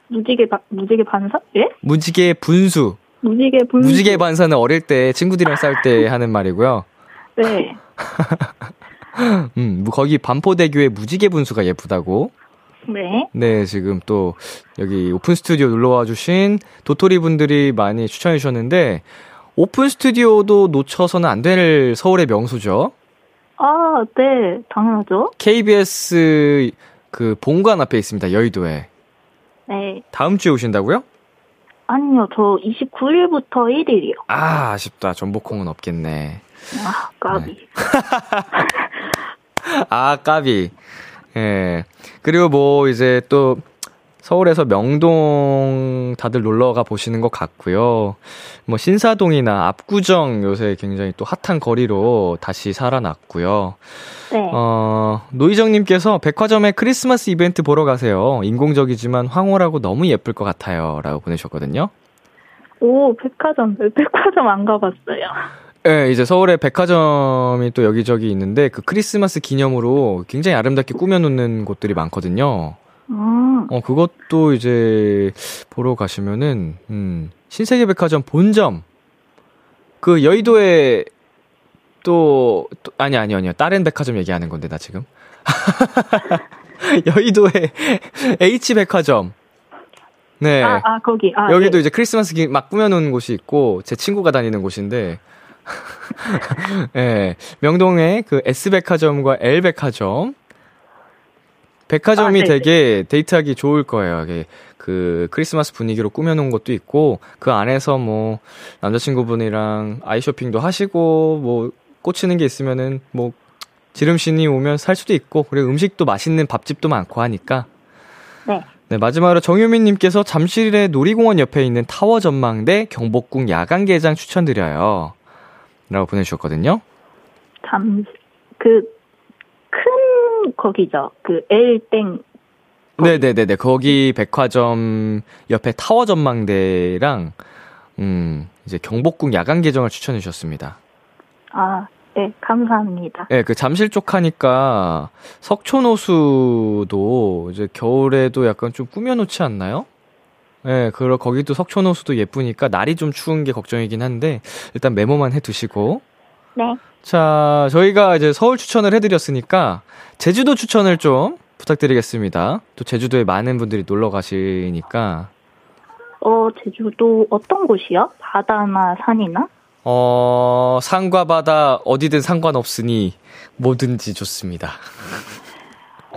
무지개, 바, 무지개 반사? 예? 무지개 분수. 무지개 분수. 무지개 반사는 어릴 때 친구들이랑 싸울 때 하는 말이고요. 네. 음, 뭐 거기 반포대교의 무지개 분수가 예쁘다고. 네. 네, 지금 또 여기 오픈 스튜디오 놀러 와 주신 도토리 분들이 많이 추천해 주셨는데 오픈 스튜디오도 놓쳐서는 안 될 서울의 명소죠. 아, 네. 당연하죠. KBS 그 본관 앞에 있습니다. 여의도에. 네. 다음 주에 오신다고요? 아니요, 저 29일부터 1일이요. 아, 아쉽다. 전복콩은 없겠네. 아, 까비. 아, 까비. 예. 그리고 뭐, 이제 또, 서울에서 명동 다들 놀러 가 보시는 것 같고요. 뭐, 신사동이나 압구정 요새 굉장히 또 핫한 거리로 다시 살아났고요. 네. 어, 노희정님께서 백화점에 크리스마스 이벤트 보러 가세요. 인공적이지만 황홀하고 너무 예쁠 것 같아요. 라고 보내셨거든요. 오, 백화점. 네, 백화점 안 가봤어요. 네, 이제 서울에 백화점이 또 여기저기 있는데 그 크리스마스 기념으로 굉장히 아름답게 꾸며놓는 곳들이 많거든요. 음, 어, 그것도 이제 보러 가시면은, 음, 신세계 백화점 본점. 그 여의도에 또, 또 아니, 아니, 아니요. 다른 백화점 얘기하는 건데, 나 지금. 여의도에 H백화점. 네. 아, 아, 거기. 아, 여기도 네. 이제 크리스마스 기- 막 꾸며놓은 곳이 있고, 제 친구가 다니는 곳인데, 예, 명동에 그 S백화점과 L백화점, 백화점이 아, 네네. 되게 데이트하기 좋을 거예요. 이게 그 크리스마스 분위기로 꾸며놓은 것도 있고, 그 안에서 뭐, 남자친구분이랑 아이 쇼핑도 하시고, 뭐, 꽂히는 게 있으면은, 뭐, 지름신이 오면 살 수도 있고, 그리고 음식도 맛있는 밥집도 많고 하니까, 네. 네, 마지막으로 정유민님께서 잠실의 놀이공원 옆에 있는 타워 전망대 경복궁 야간 개장 추천드려요. 라고 보내주셨거든요. 잠, 그, 큰, 거기죠. 그, L땡. 네네네네. 거기 백화점 옆에 타워 전망대랑, 음, 이제 경복궁 야간 개장을 추천해 주셨습니다. 아, 네, 감사합니다. 네, 그 잠실 쪽 하니까 석촌호수도 이제 겨울에도 약간 좀 꾸며놓지 않나요? 네, 그러 거기도 석촌호수도 예쁘니까 날이 좀 추운 게 걱정이긴 한데 일단 메모만 해두시고 네. 자 저희가 이제 서울 추천을 해드렸으니까 제주도 추천을 좀 부탁드리겠습니다. 또 제주도에 많은 분들이 놀러 가시니까 어, 제주도 어떤 곳이요? 바다나 산이나? 어 산과 바다 어디든 상관없으니 뭐든지 좋습니다.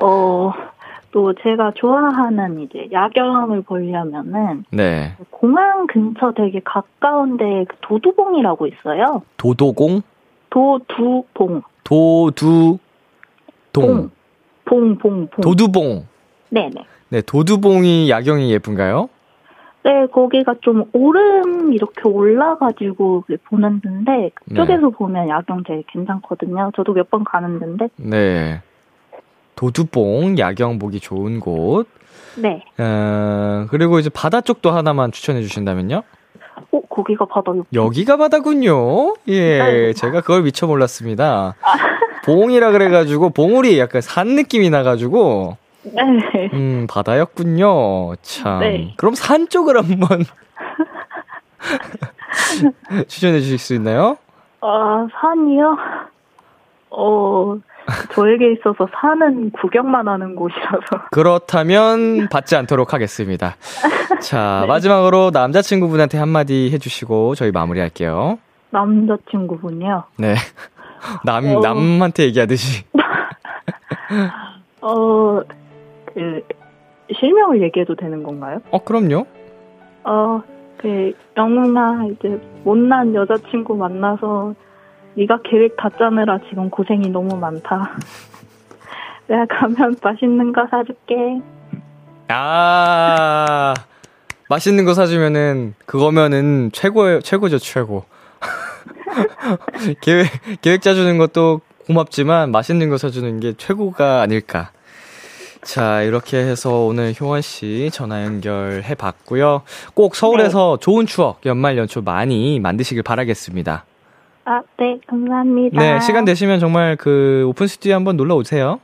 어, 또 제가 좋아하는 이제 야경을 보려면은 네, 공항 근처 되게 가까운데 그 도두봉이라고 있어요. 도도공 도두봉. 도두동 봉. 봉, 봉, 봉. 도두봉 네네. 네 도두봉이 야경이 예쁜가요? 네, 거기가 좀 오름 이렇게 올라가지고 보는 데인데 그쪽에서 보면 야경 되게 괜찮거든요. 저도 몇 번 가는 데인데. 네 도두봉 야경 보기 좋은 곳 네. 어, 그리고 이제 바다 쪽도 하나만 추천해 주신다면요? 어, 거기가 바다 옆. 여기가 바다군요. 예, 네. 제가 그걸 미처 몰랐습니다. 봉이라 그래가지고 봉우리 약간 산 느낌이 나가지고 네. 음, 바다였군요. 참. 네. 그럼 산 쪽을 한번 추천해 주실 수 있나요? 아, 산이요? 어, 저에게 있어서 산은 구경만 하는 곳이라서. 그렇다면 받지 않도록 하겠습니다. 자, 마지막으로 남자친구분한테 한마디 해주시고 저희 마무리할게요. 남자친구분이요. 네. 남, 어. 남한테 얘기하듯이. 어, 그, 실명을 얘기해도 되는 건가요? 어, 그럼요. 어, 그, 영웅아, 이제, 못난 여자친구 만나서, 네가 계획 다 짜느라 지금 고생이 너무 많다. 내가 가면 맛있는 거 사줄게. 아, 맛있는 거 사주면은, 그거면은 최고, 최고죠, 최고. 계획, 계획 짜주는 것도 고맙지만, 맛있는 거 사주는 게 최고가 아닐까. 자, 이렇게 해서 오늘 효원 씨 전화 연결해 봤고요. 꼭 서울에서 좋은 추억, 연말 연초 많이 만드시길 바라겠습니다. 아, 네, 감사합니다. 네, 시간 되시면 정말 그 오픈 스튜디오 한번 놀러 오세요.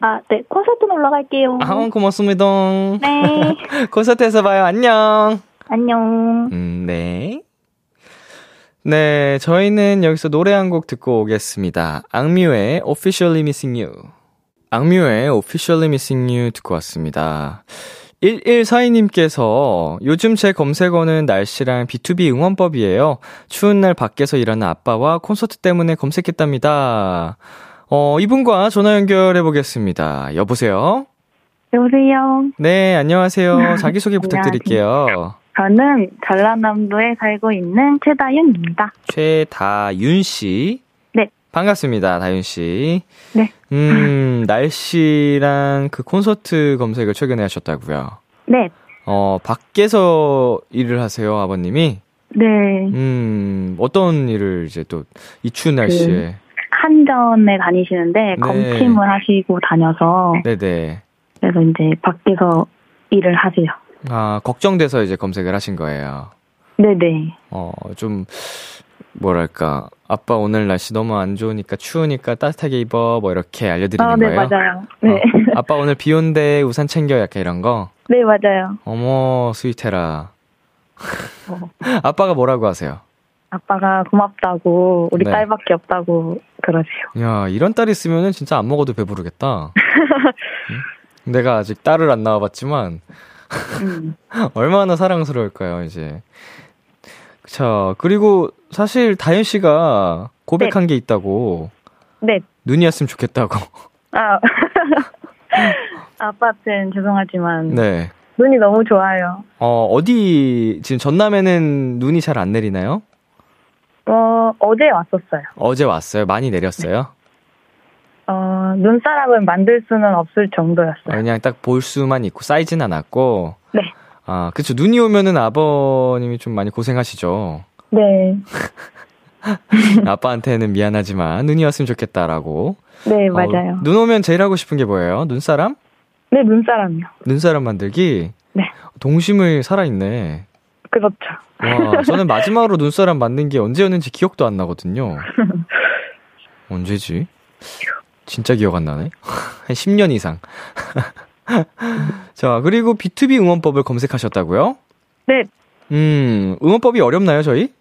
아, 네, 콘서트 놀러 갈게요. 아, 고맙습니다. 네, 콘서트에서 봐요. 안녕. 안녕. 음, 네. 네, 저희는 여기서 노래 한 곡 듣고 오겠습니다. 악뮤의 Officially Missing You. 악뮤의 Officially Missing You 듣고 왔습니다. 1142님께서 요즘 제 검색어는 날씨랑 B2B 응원법이에요. 추운 날 밖에서 일하는 아빠와 콘서트 때문에 검색했답니다. 어, 이분과 전화 연결해 보겠습니다. 여보세요? 여보세요. 네, 안녕하세요. 자기소개 부탁드릴게요. 저는 전라남도에 살고 있는 최다윤입니다. 최다윤 씨. 네. 반갑습니다, 다윤 씨. 네. 음, 날씨랑 그 콘서트 검색을 최근에 하셨다고요. 네. 어, 밖에서 일을 하세요, 아버님이? 네. 음, 어떤 일을 이제 또 이 추운 날씨에. 한전에 다니시는데 네. 검침을 하시고 다녀서 네 네. 그래서 이제 밖에서 일을 하세요. 아, 걱정돼서 이제 검색을 하신 거예요. 네네. 어, 좀, 뭐랄까. 아빠 오늘 날씨 너무 안 좋으니까 추우니까 따뜻하게 입어. 뭐 이렇게 알려드리는 아, 네, 거예요. 맞아요. 네. 어, 아빠 오늘 비 온대 우산 챙겨 약간 이런 거. 네, 맞아요. 어머 스위테라. 어. 아빠가 뭐라고 하세요? 아빠가 고맙다고, 우리 네. 딸밖에 없다고 그러세요. 야 이런 딸 있으면은 진짜 안 먹어도 배부르겠다. 응? 내가 아직 딸을 안 낳아봤지만 음. 얼마나 사랑스러울까요 이제. 자 그리고 사실 다현 씨가 고백한 게 있다고 네. 눈이 왔으면 좋겠다고. 아. 아빠한테는 죄송하지만 네. 눈이 너무 좋아요. 어 어디 지금 전남에는 눈이 잘 안 내리나요? 어, 어제 왔었어요. 어제 왔어요. 많이 내렸어요. 어, 눈사람을 만들 수는 없을 정도였어요. 그냥 딱 볼 수만 있고 쌓이진 않았고. 네. 아, 그쵸. 눈이 오면은 아버님이 좀 많이 고생하시죠. 네. 아빠한테는 미안하지만 눈이 왔으면 좋겠다라고. 네, 어, 맞아요. 눈 오면 제일 하고 싶은 게 뭐예요? 눈사람? 네, 눈사람이요. 눈사람 만들기? 네. 동심을 살아있네. 그렇죠. 와, 저는 마지막으로 눈사람 만든 게 언제였는지 기억도 안 나거든요. 언제지? 진짜 기억 안 나네. 한 10년 이상. 자, 그리고 B2B 응원법을 검색하셨다고요? 네. 음, 응원법이 어렵나요, 저희?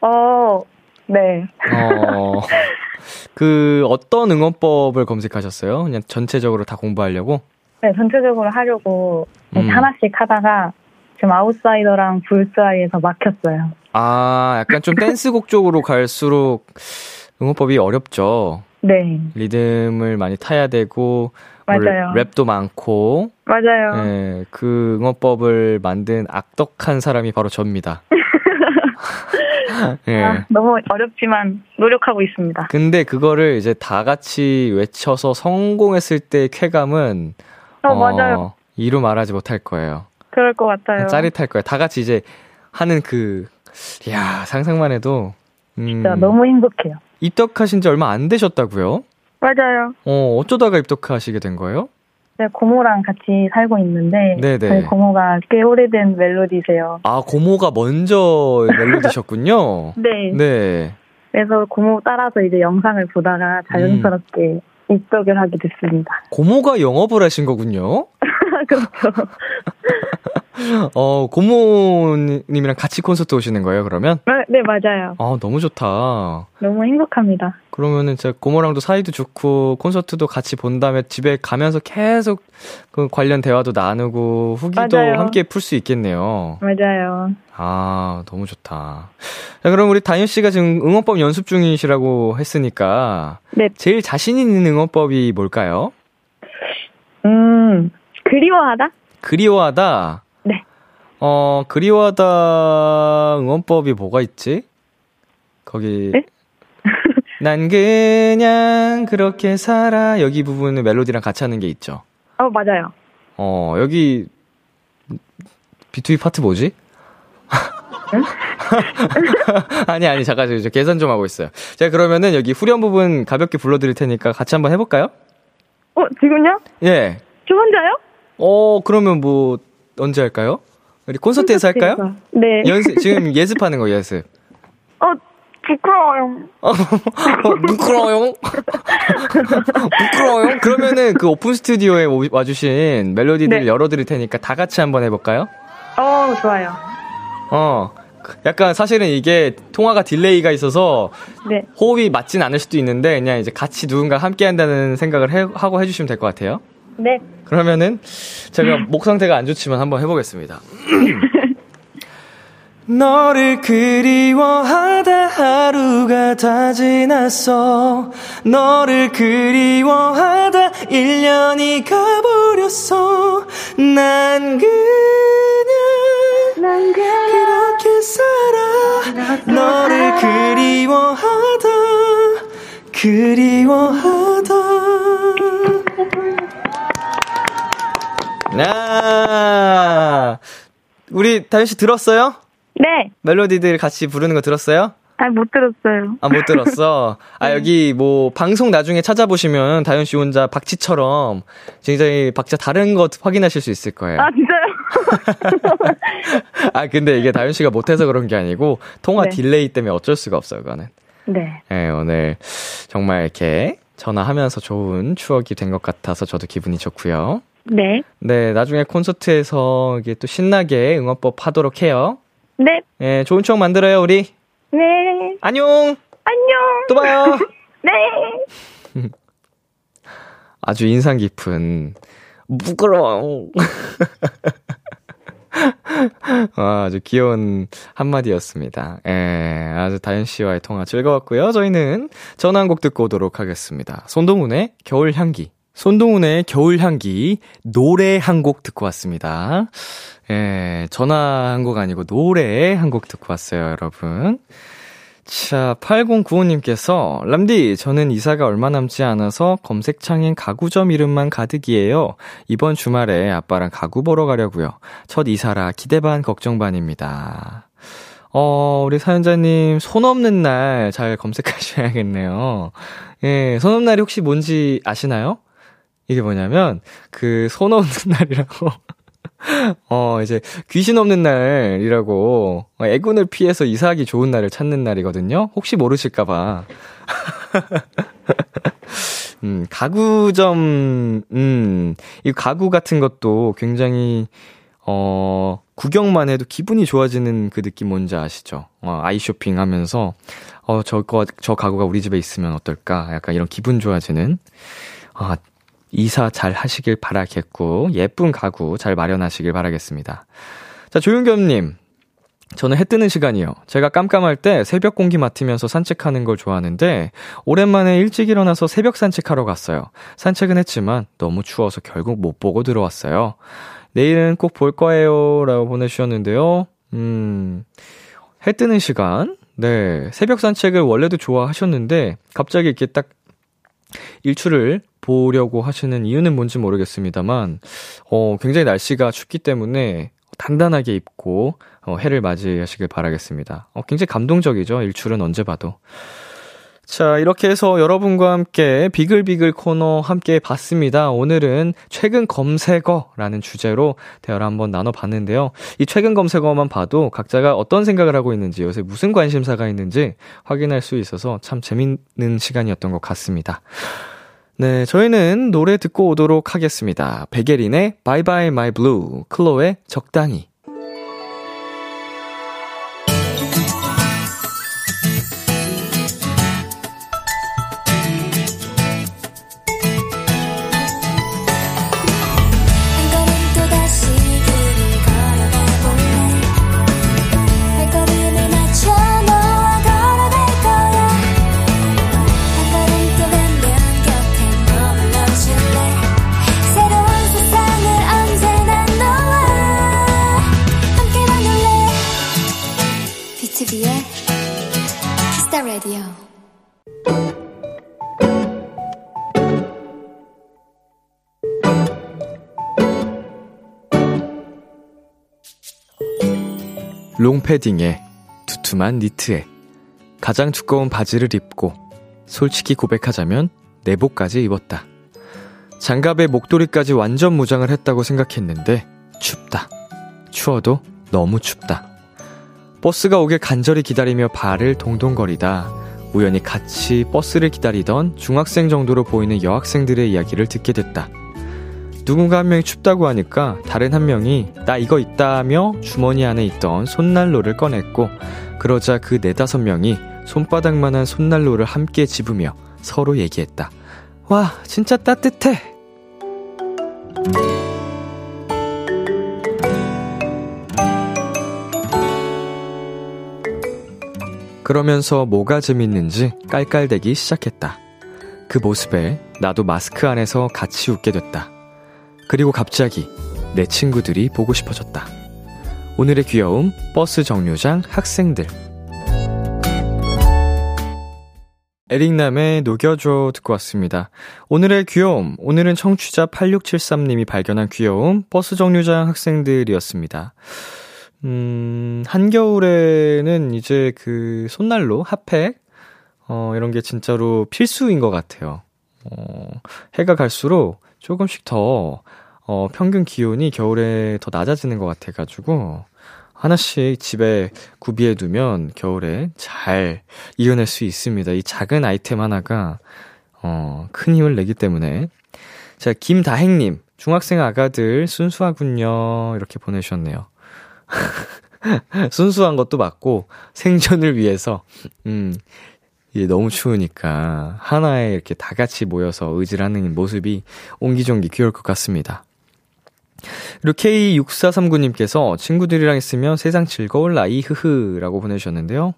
어, 네. 어, 그, 어떤 응원법을 검색하셨어요? 그냥 전체적으로 다 공부하려고? 네, 전체적으로 하려고 음. 하나씩 하다가 지금 아웃사이더랑 불스 아이에서 막혔어요. 아, 약간 좀 댄스곡 쪽으로 갈수록 응원법이 어렵죠. 네, 리듬을 많이 타야 되고, 뭐 맞아요. 랩- 랩도 많고, 맞아요. 예, 그 응원법을 만든 악덕한 사람이 바로 접니다. 예. 아, 너무 어렵지만 노력하고 있습니다. 근데 그거를 이제 다 같이 외쳐서 성공했을 때 쾌감은 어, 맞아요. 이루 말하지 못할 거예요. 그럴 것 같아요. 짜릿할 거예요. 다 같이 이제 하는 그, 야 상상만 해도 음, 진짜 너무 행복해요. 입덕하신 지 얼마 안 되셨다고요? 맞아요. 어 어쩌다가 입덕하시게 된 거예요? 제가 고모랑 같이 살고 있는데 네네. 저희 고모가 꽤 오래된 멜로디세요. 아 고모가 먼저 멜로디셨군요. 네. 네. 그래서 고모 따라서 이제 영상을 보다가 자연스럽게 입덕을 하게 됐습니다. 고모가 영업을 하신 거군요. 그렇죠. 어, 고모님이랑 같이 콘서트 오시는 거예요, 그러면? 아, 네, 맞아요. 아, 너무 좋다. 너무 행복합니다. 그러면은 진짜 고모랑도 사이도 좋고 콘서트도 같이 본 다음에 집에 가면서 계속 그 관련 대화도 나누고 후기도 맞아요. 함께 풀 수 있겠네요. 맞아요. 아, 너무 좋다. 자, 그럼 우리 다현 씨가 지금 응원법 연습 중이시라고 했으니까 네. 제일 자신 있는 응원법이 뭘까요? 음, 그리워하다? 그리워하다. 네. 어, 그리워하다 응원법이 뭐가 있지? 거기 네? 난 그냥 그렇게 살아 여기 부분은 멜로디랑 같이 하는 게 있죠. 어, 맞아요. 어, 여기 B2B 파트 뭐지? 아니 아니 잠깐 저 계산 좀 하고 있어요. 제가 그러면은 여기 후렴 부분 가볍게 불러드릴 테니까 같이 한번 해볼까요? 어, 지금요? 예. 저 혼자요? 어 그러면 뭐 언제 할까요? 우리 콘서트에서 할까요? 네. 연습 지금 예습하는 거 예습. 어, 부끄러워요. 어, 부끄러워요. 부끄러워요. 그러면은 그 오픈 스튜디오에 오- 와주신 멜로디들 네. 열어드릴 테니까 다 같이 한번 해볼까요? 어, 좋아요. 어. 약간 사실은 이게 통화가 delay가 있어서 네. 호흡이 맞진 않을 수도 있는데 그냥 이제 같이 누군가 함께 한다는 생각을 해- 하고 해주시면 될 것 같아요. 네. 그러면은 제가 목 상태가 안 좋지만 한번 해보겠습니다. 너를 그리워하다 하루가 다 지났어. 너를 그리워하다 1년이 가버렸어. 난 그냥 난 그렇게 살아. 너를 그리워하다 그리워하다 나 우리 다현 씨 들었어요? 네. 멜로디들 같이 부르는 거 들었어요? 아, 못 들었어요. 아, 못 들었어. 아, 여기 뭐, 방송 나중에 찾아보시면 다현 씨 혼자 박치처럼 굉장히 박자 다른 거 확인하실 수 있을 거예요. 아, 진짜요? 아, 근데 이게 다현 씨가 못해서 그런 게 아니고, 통화 네. delay 때문에 어쩔 수가 없어요, 그거는. 네. 예, 오늘 정말 이렇게 전화하면서 좋은 추억이 된 것 같아서 저도 기분이 좋고요. 네. 네, 나중에 콘서트에서 이게 또 신나게 응원법 하도록 해요. 네. 예, 좋은 추억 만들어요, 우리. 네. 안녕! 안녕. 또 봐요! 네. 아주 인상 깊은 부끄러워. 아, 아주 귀여운 한마디였습니다. 예, 아주 다현 씨와의 통화 즐거웠고요. 저희는 전화 한 곡 듣고 오도록 하겠습니다. 손동훈의 겨울 향기. 손동훈의 겨울 향기 노래 한 곡 듣고 왔습니다. 예, 전화 한 곡 아니고 노래 한 곡 듣고 왔어요, 여러분. 자, 8095님께서, 람디, 저는 이사가 얼마 남지 않아서 검색창엔 가구점 이름만 가득이에요. 이번 주말에 아빠랑 가구 보러 가려고요. 첫 이사라 기대 반, 걱정 반입니다. 어, 우리 사연자님, 손 없는 날 잘 검색하셔야겠네요. 예, 손 없는 날이 혹시 뭔지 아시나요? 이게 뭐냐면, 그, 손 없는 날이라고. 어, 이제 귀신 없는 날이라고 어, 애군을 피해서 이사하기 좋은 날을 찾는 날이거든요. 혹시 모르실까봐. 음, 가구점, 음, 이 가구 같은 것도 굉장히, 어, 구경만 해도 기분이 좋아지는 그 느낌 뭔지 아시죠? 어, 아이 쇼핑 하면서, 어, 저 거, 저 가구가 우리 집에 있으면 어떨까? 약간 이런 기분 좋아지는, 아, 이사 잘 하시길 바라겠고, 예쁜 가구 잘 마련하시길 바라겠습니다. 자, 조윤겸님. 저는 해 뜨는 시간이요. 제가 깜깜할 때 새벽 공기 맡으면서 산책하는 걸 좋아하는데, 오랜만에 일찍 일어나서 새벽 산책하러 갔어요. 산책은 했지만, 너무 추워서 결국 못 보고 들어왔어요. 내일은 꼭 볼 거예요. 라고 보내주셨는데요. 음, 해 뜨는 시간. 네. 새벽 산책을 원래도 좋아하셨는데, 갑자기 이렇게 딱 일출을 보려고 하시는 이유는 뭔지 모르겠습니다만, 어, 굉장히 날씨가 춥기 때문에 단단하게 입고, 어, 해를 맞이하시길 바라겠습니다. 어, 굉장히 감동적이죠. 일출은 언제 봐도. 자, 이렇게 해서 여러분과 함께 비글비글 코너 함께 봤습니다. 오늘은 최근 검색어라는 주제로 대화를 한번 나눠봤는데요. 이 최근 검색어만 봐도 각자가 어떤 생각을 하고 있는지, 요새 무슨 관심사가 있는지 확인할 수 있어서 참 재밌는 시간이었던 것 같습니다. 네, 저희는 노래 듣고 오도록 하겠습니다. 베게린의 Bye Bye My Blue, 클로의 적당히. BTOB의 the Radio 롱패딩에 두툼한 니트에 가장 두꺼운 바지를 입고 솔직히 고백하자면 내복까지 입었다. 장갑에 목도리까지 완전 무장을 했다고 생각했는데 춥다. 추워도 너무 춥다. 버스가 오길 간절히 기다리며 발을 동동거리다 우연히 같이 버스를 기다리던 중학생 정도로 보이는 여학생들의 이야기를 듣게 됐다. 누군가 한 명이 춥다고 하니까 다른 한 명이 나 이거 있다며 주머니 안에 있던 손난로를 꺼냈고 그러자 그 네다섯 명이 손바닥만한 손난로를 함께 집으며 서로 얘기했다. 와, 진짜 따뜻해! 그러면서 뭐가 재밌는지 깔깔대기 시작했다. 그 모습에 나도 마스크 안에서 같이 웃게 됐다. 그리고 갑자기 내 친구들이 보고 싶어졌다. 오늘의 귀여움 버스 정류장 학생들. 에릭남의 녹여줘 듣고 왔습니다. 오늘의 귀여움, 오늘은 청취자 8673님이 발견한 귀여움 버스 정류장 학생들이었습니다. 음, 한겨울에는 이제 그 손난로, 핫팩, 어, 이런 게 진짜로 필수인 것 같아요. 어, 해가 갈수록 조금씩 더, 어, 평균 기온이 겨울에 더 낮아지는 것 같아가지고, 하나씩 집에 구비해 두면 겨울에 잘 이겨낼 수 있습니다. 이 작은 아이템 하나가, 어, 큰 힘을 내기 때문에. 자, 김다행님, 중학생 아가들 순수하군요. 이렇게 보내주셨네요. 순수한 것도 맞고, 생존을 위해서, 음, 이게 너무 추우니까, 하나에 이렇게 다 같이 모여서 의지를 하는 모습이 옹기종기 귀여울 것 같습니다. 그리고 K6439님께서 친구들이랑 있으면 세상 즐거울 나이, 흐흐, 라고 보내주셨는데요.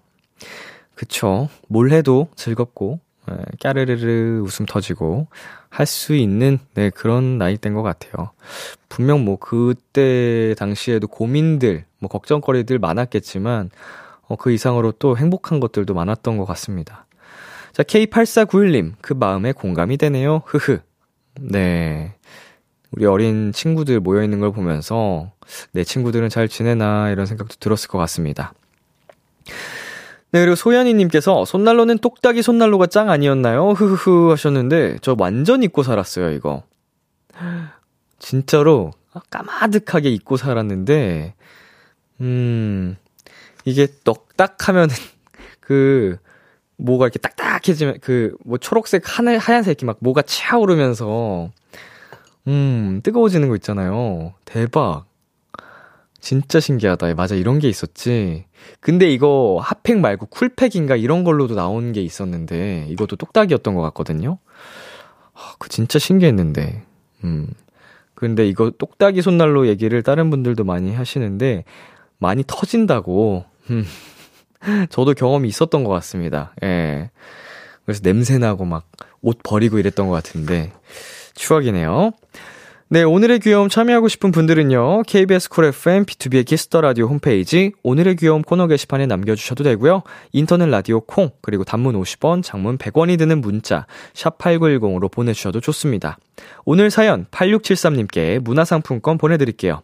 그쵸. 뭘 해도 즐겁고, 에, 까르르르 웃음 터지고, 할 수 있는, 네, 그런 나이대인 것 같아요. 분명 뭐, 그때 당시에도 고민들, 뭐, 걱정거리들 많았겠지만, 어, 그 이상으로 또 행복한 것들도 많았던 것 같습니다. 자, K8491님, 그 마음에 공감이 되네요. 흐흐. 네. 우리 어린 친구들 모여있는 걸 보면서 내 친구들은 잘 지내나 이런 생각도 들었을 것 같습니다. 네, 그리고 소연이님께서 손난로는 똑딱이 손난로가 짱 아니었나요? 흐흐흐 하셨는데 저 완전 잊고 살았어요, 이거. 진짜로 까마득하게 잊고 살았는데, 음, 이게 떡딱하면 그, 뭐가 이렇게 딱딱해지면, 그, 뭐 초록색, 하늘, 하얀색 이렇게 막 뭐가 차오르면서, 음, 뜨거워지는 거 있잖아요. 대박. 진짜 신기하다. 맞아, 이런 게 있었지. 근데 이거 핫팩 말고 쿨팩인가 이런 걸로도 나온 게 있었는데, 이것도 똑딱이었던 것 같거든요. 아, 그 진짜 신기했는데. 음. 근데 이거 똑딱이 손난로 얘기를 다른 분들도 많이 하시는데, 많이 터진다고. 음. 저도 경험이 있었던 것 같습니다. 예. 그래서 냄새나고 막 옷 버리고 이랬던 것 같은데, 추억이네요. 네, 오늘의 귀여움 참여하고 싶은 분들은요, KBS 쿨 FM, B2B의 키스터 라디오 홈페이지, 오늘의 귀여움 코너 게시판에 남겨 주셔도 되고요, 인터넷 라디오 콩, 그리고 단문 50원, 장문 100원이 드는 문자, 샵 8910으로 보내 주셔도 좋습니다. 오늘 사연 8673님께 문화상품권 보내 드릴게요.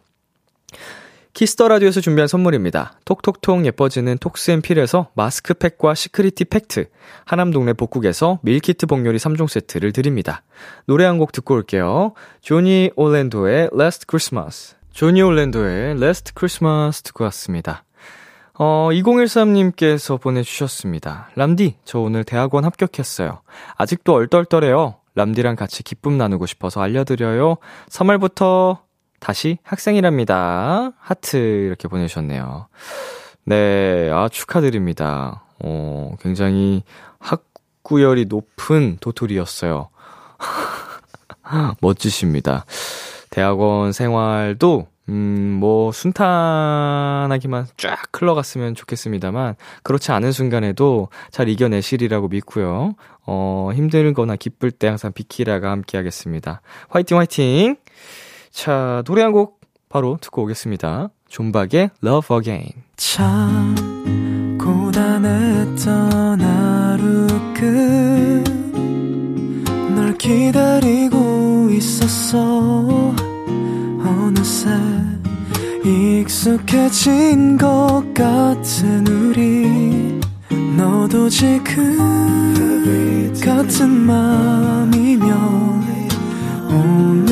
Kiss the Radio에서 준비한 선물입니다. 톡톡톡 예뻐지는 톡스앤필에서 마스크팩과 시크리티 팩트, 하남동네 복국에서 밀키트 복요리 3종 세트를 드립니다. 노래 한 곡 듣고 올게요. 조니 올랜도의 Last Christmas. 조니 올랜도의 Last Christmas 듣고 왔습니다. 어, 2013님께서 보내주셨습니다. 람디, 저 오늘 대학원 합격했어요. 아직도 얼떨떨해요. 람디랑 같이 기쁨 나누고 싶어서 알려드려요. 3월부터 다시 학생이랍니다. 하트 이렇게 보내주셨네요. 네, 아, 축하드립니다. 어, 굉장히 학구열이 높은 도토리였어요. 멋지십니다. 대학원 생활도 음, 뭐, 순탄하기만 쫙 흘러갔으면 좋겠습니다만, 그렇지 않은 순간에도 잘 이겨내시리라고 믿고요. 어, 힘들거나 기쁠 때 항상 비키라가 함께 하겠습니다. 화이팅, 화이팅! 자, 노래 한 곡 바로 듣고 오겠습니다. 존박의 Love Again. 참 고단했던 하루 끝널 기다리고 있었어 어느새 익숙해진 것 같은 우리 너도 지금 같은 맘이면 오늘을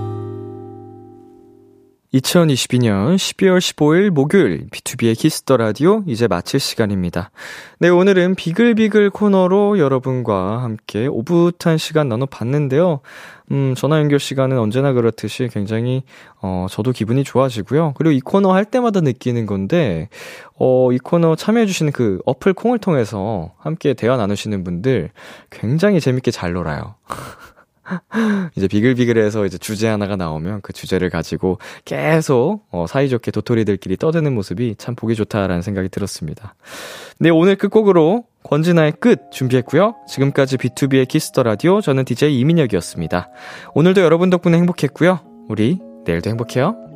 2022년 12월 15일 목요일 B2B의 키스터 라디오 이제 마칠 시간입니다. 네, 오늘은 비글비글 코너로 여러분과 함께 오붓한 시간 나눠 봤는데요. 음, 전화 연결 시간은 언제나 그렇듯이 굉장히 어, 저도 기분이 좋아지고요. 그리고 이 코너 할 때마다 느끼는 건데 어, 이 코너 참여해 주시는 그 어플 콩을 통해서 함께 대화 나누시는 분들 굉장히 재밌게 잘 놀아요. 이제 비글비글해서 이제 주제 하나가 나오면 그 주제를 가지고 계속 어, 사이좋게 도토리들끼리 떠드는 모습이 참 보기 좋다라는 생각이 들었습니다. 네, 오늘 끝곡으로 권진아의 끝 준비했고요. 지금까지 B2B의 키스터 라디오 저는 DJ 이민혁이었습니다. 오늘도 여러분 덕분에 행복했고요. 우리 내일도 행복해요.